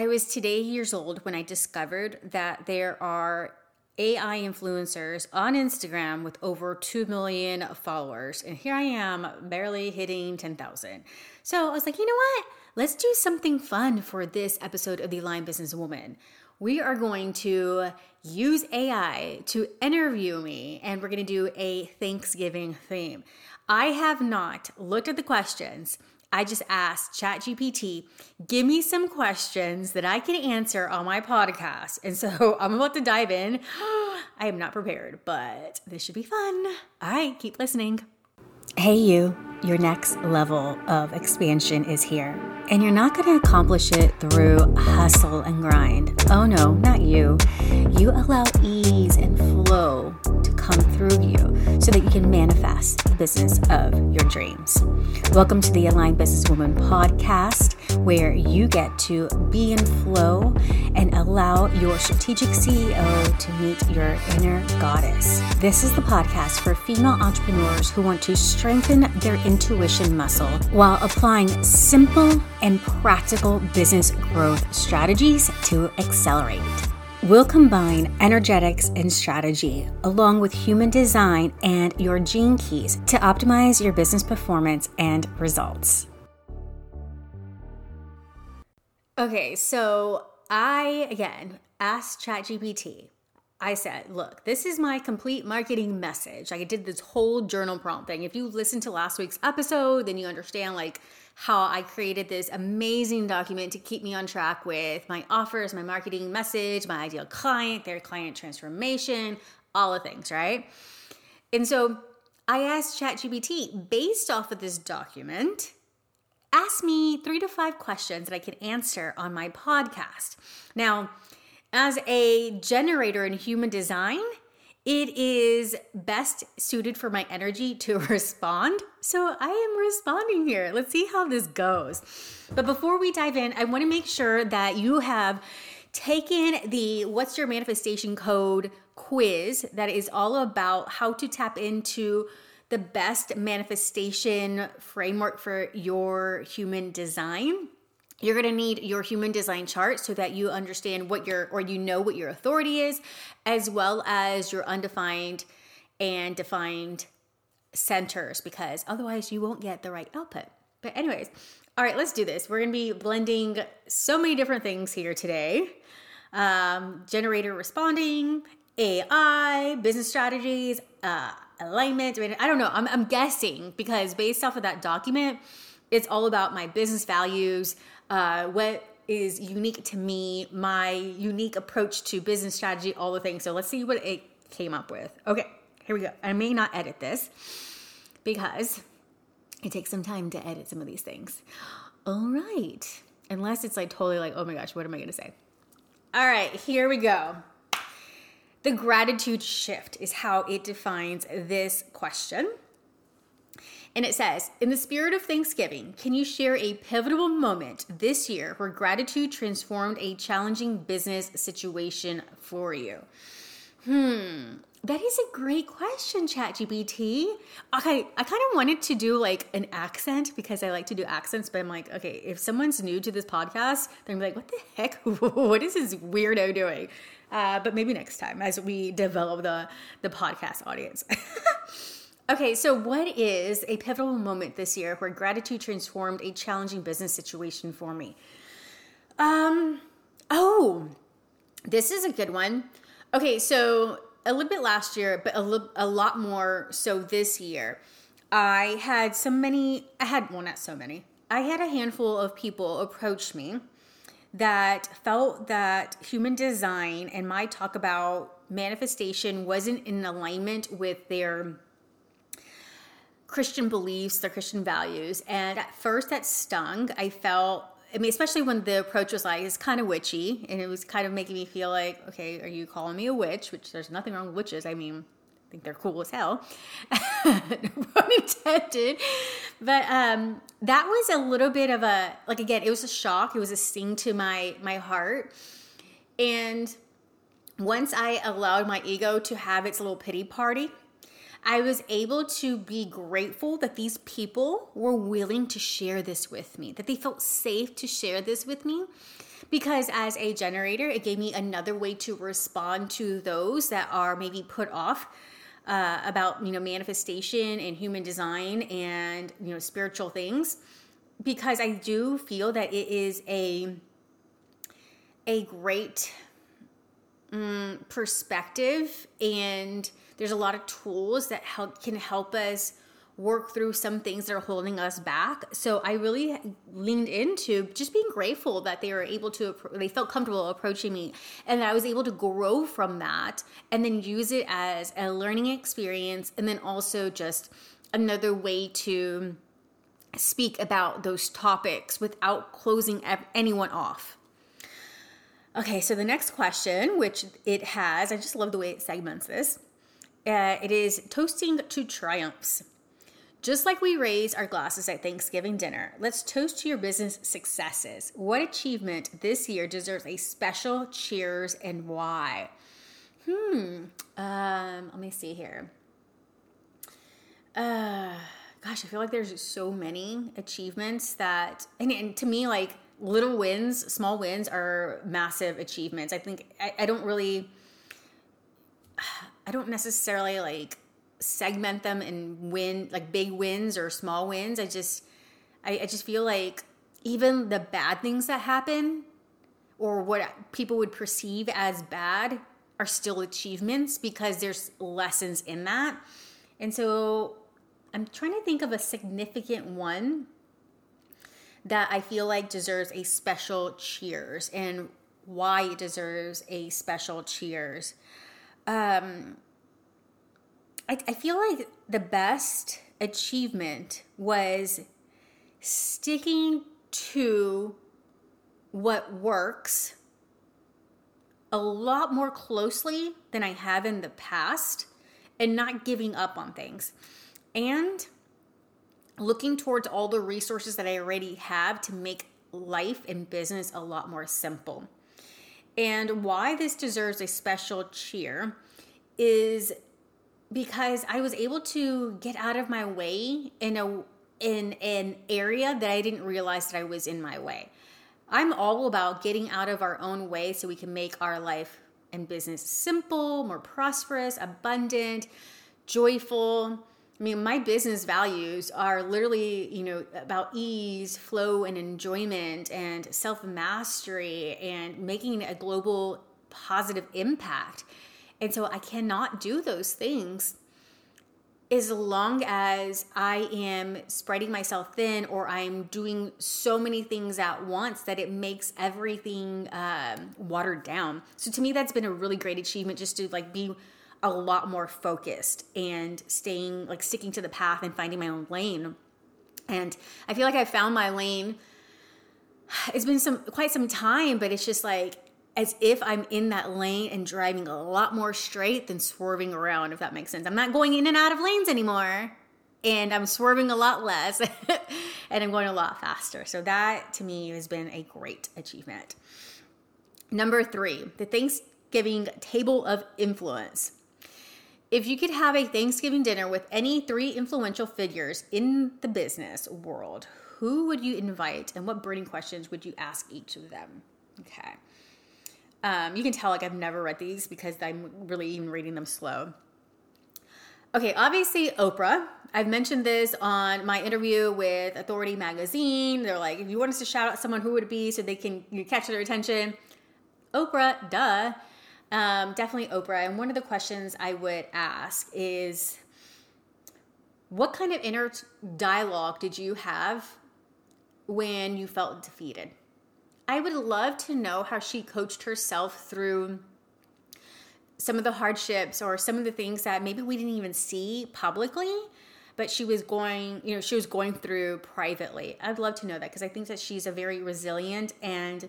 I was today years old when I discovered that there are AI influencers on Instagram with over 2 million followers. And here I am, barely hitting 10,000. So I was like, you know what? Let's do something fun for this episode of The Aligned Business Woman. We are going to use AI to interview me, and we're going to do a Thanksgiving theme. I have not looked at the questions. I just asked ChatGPT, give me some questions that I can answer on my podcast. And so I'm about to dive in. I am not prepared, but this should be fun. All right, keep listening. Hey, you, your next level of expansion is here. And you're not going to accomplish it through hustle and grind. Oh no, not you. You allow ease and flow to come through you so that you can manifest the business of your dreams. Welcome to the Aligned Businesswoman podcast, where you get to be in flow and allow your strategic CEO to meet your inner goddess. This is the podcast for female entrepreneurs who want to strengthen their intuition muscle while applying simple and practical business growth strategies to accelerate. We'll combine energetics and strategy along with human design and your gene keys to optimize your business performance and results. Okay, so I again asked ChatGPT. I said, look, this is my complete marketing message. I did this whole journal prompt thing. If you listen to last week's episode, then you understand like how I created this amazing document to keep me on track with my offers, my marketing message, my ideal client, their client transformation, all the things, right? And so I asked ChatGPT, based off of this document, ask me three to five questions that I can answer on my podcast. Now, as a generator in human design, it is best suited for my energy to respond. So I am responding here. Let's see how this goes. But before we dive in, I want to make sure that you have taken the What's Your Manifestation Code quiz that is all about how to tap into the best manifestation framework for your human design you're going to need your human design chart so that you understand what your or you know what your authority is as well as your undefined and defined centers because otherwise you won't get the right output. But anyways all right let's do this. We're going to be blending so many different things here today. Um, generator responding ai business strategies uh, alignment I, don't know. I'm, I'm guessing because based off of that document it's all about my business values uh, what is unique to me, my unique approach to business strategy, all the things. So let's see what it came up with. Okay, here we go. I may not edit this because it takes some time to edit some of these things. All right. Unless it's like totally like, oh my gosh, what am I going to say? All right, here we go. The gratitude shift is how it defines this question. And it says, In the spirit of Thanksgiving, can you share a pivotal moment this year where gratitude transformed a challenging business situation for you? Hmm. That is a great question, ChatGPT. Okay, I kind of wanted to do like an accent because I like to do accents, but I'm like, okay, if someone's new to this podcast, they're gonna be like, what the heck? what is this weirdo doing? Uh, but maybe next time as we develop the the podcast audience. Okay, so what is a pivotal moment this year where gratitude transformed a challenging business situation for me? Um, oh, this is a good one. Okay, so a little bit last year, but a, li- a lot more so this year. I had so many, I had, well, not so many, I had a handful of people approach me that felt that human design and my talk about manifestation wasn't in alignment with their Christian beliefs, their Christian values. And at first that stung. I felt I mean, especially when the approach was like, it's kind of witchy, and it was kind of making me feel like, okay, are you calling me a witch? Which there's nothing wrong with witches. I mean, I think they're cool as hell. pun intended. But um, that was a little bit of a like again, it was a shock. It was a sting to my my heart. And once I allowed my ego to have its little pity party, I was able to be grateful that these people were willing to share this with me, that they felt safe to share this with me. because as a generator, it gave me another way to respond to those that are maybe put off uh, about you know manifestation and human design and you know spiritual things because I do feel that it is a a great um, perspective and there's a lot of tools that help can help us work through some things that are holding us back. So I really leaned into just being grateful that they were able to, they felt comfortable approaching me and that I was able to grow from that and then use it as a learning experience and then also just another way to speak about those topics without closing anyone off. Okay, so the next question, which it has, I just love the way it segments this. Uh, it is toasting to triumphs. Just like we raise our glasses at Thanksgiving dinner, let's toast to your business successes. What achievement this year deserves a special cheers and why? Hmm. Um, let me see here. Uh, gosh, I feel like there's so many achievements that, and, and to me, like little wins, small wins are massive achievements. I think I, I don't really, I don't necessarily like segment them and win like big wins or small wins. I just I, I just feel like even the bad things that happen or what people would perceive as bad are still achievements because there's lessons in that. And so I'm trying to think of a significant one that I feel like deserves a special cheers and why it deserves a special cheers. Um, I, I feel like the best achievement was sticking to what works a lot more closely than I have in the past and not giving up on things. And looking towards all the resources that I already have to make life and business a lot more simple. And why this deserves a special cheer is because I was able to get out of my way in a in an area that I didn't realize that I was in my way. I'm all about getting out of our own way so we can make our life and business simple, more prosperous, abundant, joyful. I mean, my business values are literally, you know, about ease, flow, and enjoyment, and self mastery, and making a global positive impact. And so I cannot do those things as long as I am spreading myself thin or I'm doing so many things at once that it makes everything um, watered down. So to me, that's been a really great achievement just to like be a lot more focused and staying like sticking to the path and finding my own lane. And I feel like I found my lane. It's been some quite some time, but it's just like as if I'm in that lane and driving a lot more straight than swerving around, if that makes sense. I'm not going in and out of lanes anymore. And I'm swerving a lot less and I'm going a lot faster. So, that to me has been a great achievement. Number three, the Thanksgiving table of influence. If you could have a Thanksgiving dinner with any three influential figures in the business world, who would you invite and what burning questions would you ask each of them? Okay. Um, you can tell like I've never read these because I'm really even reading them slow. Okay, obviously Oprah. I've mentioned this on my interview with Authority Magazine. They're like, if you want us to shout out someone, who would it be so they can catch their attention? Oprah, duh. Um, definitely Oprah. And one of the questions I would ask is, what kind of inner dialogue did you have when you felt defeated? I would love to know how she coached herself through some of the hardships or some of the things that maybe we didn't even see publicly but she was going you know she was going through privately i'd love to know that because i think that she's a very resilient and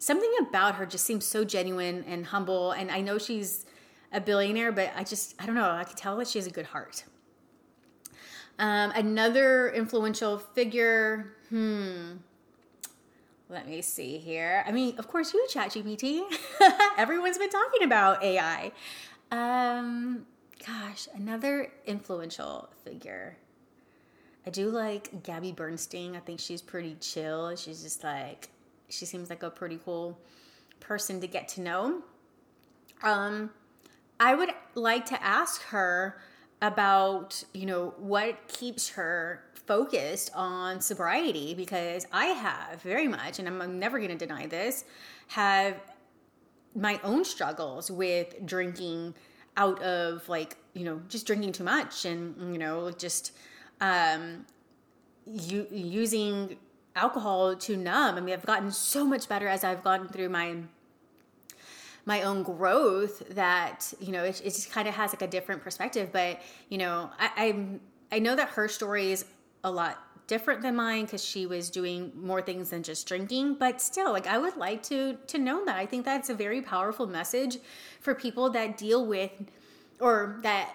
something about her just seems so genuine and humble and i know she's a billionaire but i just i don't know i could tell that she has a good heart um, another influential figure hmm let me see here. I mean, of course, you ChatGPT. Everyone's been talking about AI. Um, gosh, another influential figure. I do like Gabby Bernstein. I think she's pretty chill. She's just like, she seems like a pretty cool person to get to know. Um, I would like to ask her about, you know, what keeps her focused on sobriety because I have very much, and I'm never going to deny this, have my own struggles with drinking out of like, you know, just drinking too much and, you know, just um, using alcohol to numb. I mean, I've gotten so much better as I've gone through my my own growth that you know it, it just kind of has like a different perspective. But you know I, I i know that her story is a lot different than mine because she was doing more things than just drinking. But still like i would like to to know that. I think that's a very powerful message for people that deal with or that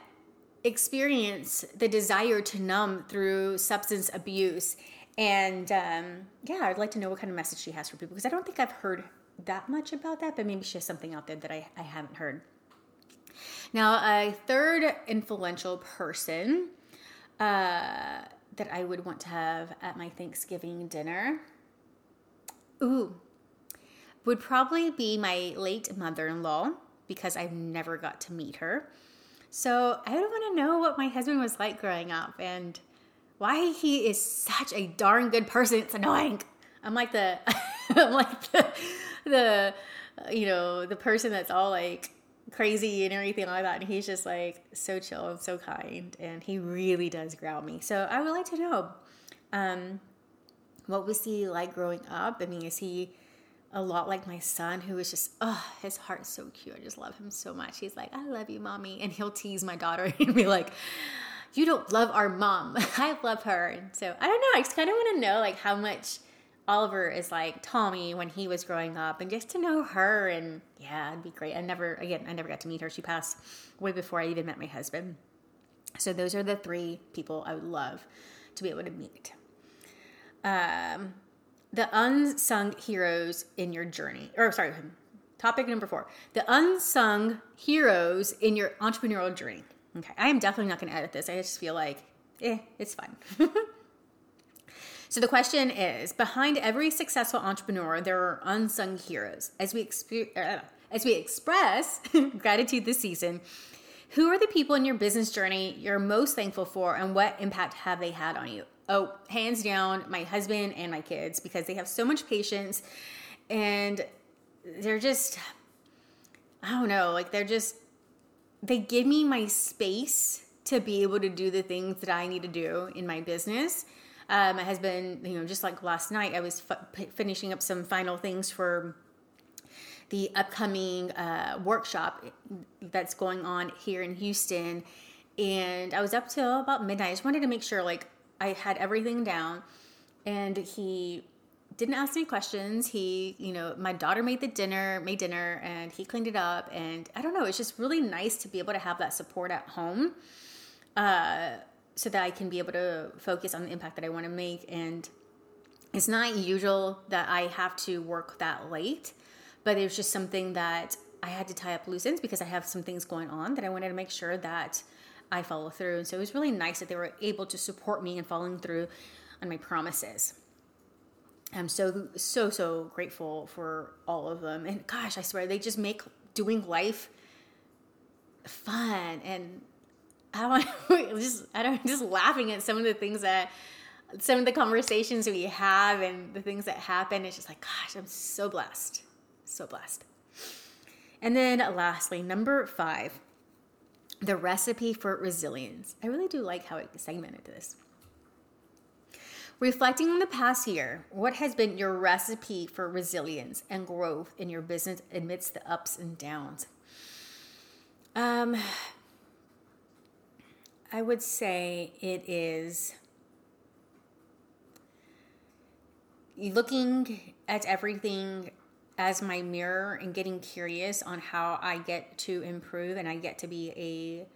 experience the desire to numb through substance abuse and um, yeah, I'd like to know what kind of message she has for people because I don't think I've heard that much about that, but maybe she has something out there that I, I haven't heard. Now, a third influential person uh, that I would want to have at my Thanksgiving dinner, ooh, would probably be my late mother in law because I've never got to meet her. So I would want to know what my husband was like growing up and why he is such a darn good person. It's annoying. I'm like the, I'm like the, the, you know, the person that's all like crazy and everything like that. And he's just like so chill and so kind. And he really does growl me. So I would like to know, um, what was he like growing up? I mean, is he a lot like my son who is just, oh, his heart's so cute. I just love him so much. He's like, I love you, mommy. And he'll tease my daughter and be like, you don't love our mom. I love her. And so I don't know. I just kind of want to know like how much Oliver is like Tommy when he was growing up and just to know her. And yeah, it'd be great. I never, again, I never got to meet her. She passed way before I even met my husband. So those are the three people I would love to be able to meet. Um, the unsung heroes in your journey, or sorry, topic number four the unsung heroes in your entrepreneurial journey. Okay, I am definitely not going to edit this. I just feel like, eh, it's fine. so the question is behind every successful entrepreneur, there are unsung heroes. As we, uh, as we express gratitude this season, who are the people in your business journey you're most thankful for and what impact have they had on you? Oh, hands down, my husband and my kids because they have so much patience and they're just, I don't know, like they're just they give me my space to be able to do the things that I need to do in my business. Uh, my husband, you know, just like last night, I was f- finishing up some final things for the upcoming uh, workshop that's going on here in Houston. And I was up till about midnight. I just wanted to make sure like I had everything down. And he didn't ask any questions. He, you know, my daughter made the dinner, made dinner, and he cleaned it up. And I don't know, it's just really nice to be able to have that support at home, uh, so that I can be able to focus on the impact that I want to make. And it's not usual that I have to work that late, but it was just something that I had to tie up loose ends because I have some things going on that I wanted to make sure that I follow through. And so it was really nice that they were able to support me in following through on my promises. I'm so so so grateful for all of them. And gosh, I swear they just make doing life fun and I don't just I don't just laughing at some of the things that some of the conversations we have and the things that happen. It's just like gosh, I'm so blessed. So blessed. And then lastly, number 5, the recipe for resilience. I really do like how it segmented this. Reflecting on the past year, what has been your recipe for resilience and growth in your business amidst the ups and downs? Um, I would say it is looking at everything as my mirror and getting curious on how I get to improve and I get to be a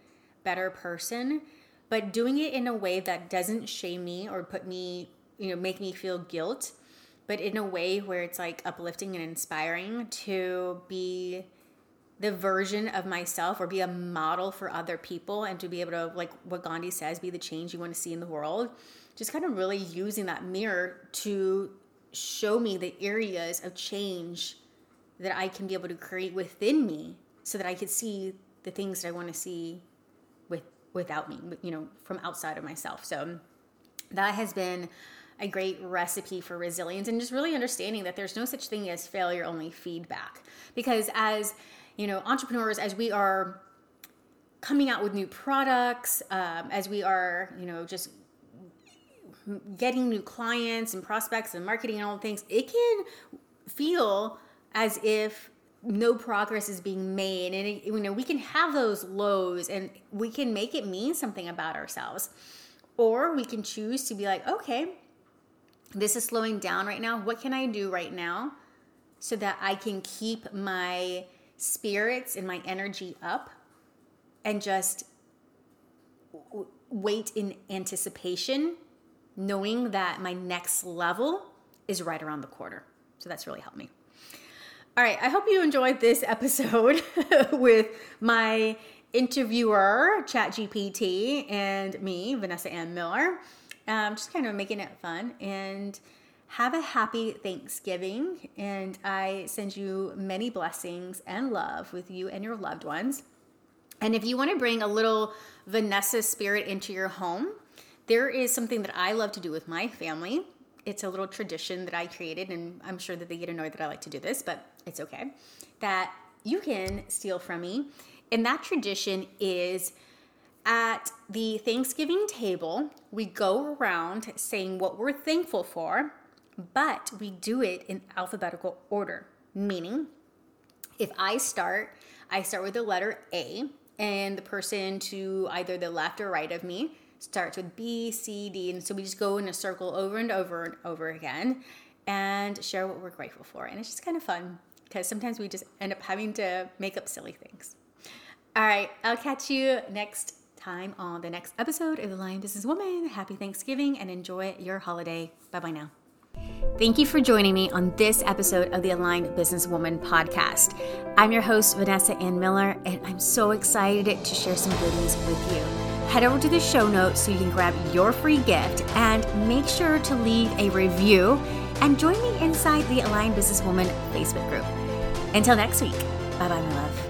better person but doing it in a way that doesn't shame me or put me, you know, make me feel guilt, but in a way where it's like uplifting and inspiring to be the version of myself or be a model for other people and to be able to like what Gandhi says be the change you want to see in the world just kind of really using that mirror to show me the areas of change that I can be able to create within me so that I could see the things that I want to see without me, you know, from outside of myself. So that has been a great recipe for resilience and just really understanding that there's no such thing as failure, only feedback. Because as, you know, entrepreneurs, as we are coming out with new products, um, as we are, you know, just getting new clients and prospects and marketing and all things, it can feel as if no progress is being made. And it, you know we can have those lows and we can make it mean something about ourselves. Or we can choose to be like okay this is slowing down right now. What can i do right now so that i can keep my spirits and my energy up and just wait in anticipation knowing that my next level is right around the corner? So that's really helped me all right, I hope you enjoyed this episode with my interviewer, ChatGPT, and me, Vanessa Ann Miller. Um, just kind of making it fun and have a happy Thanksgiving. And I send you many blessings and love with you and your loved ones. And if you want to bring a little Vanessa spirit into your home, there is something that I love to do with my family it's a little tradition that I created, and I'm sure that they get annoyed that I like to do this, but it's okay. That you can steal from me. And that tradition is at the Thanksgiving table, we go around saying what we're thankful for, but we do it in alphabetical order. Meaning, if I start, I start with the letter A, and the person to either the left or right of me starts with B, C, D. And so we just go in a circle over and over and over again and share what we're grateful for. And it's just kind of fun because sometimes we just end up having to make up silly things. All right, I'll catch you next time on the next episode of The Aligned Businesswoman. Happy Thanksgiving and enjoy your holiday. Bye bye now. Thank you for joining me on this episode of the Aligned Businesswoman podcast. I'm your host, Vanessa Ann Miller, and I'm so excited to share some goodies with you head over to the show notes so you can grab your free gift and make sure to leave a review and join me inside the Aligned Businesswoman Facebook group. Until next week, bye bye, my love.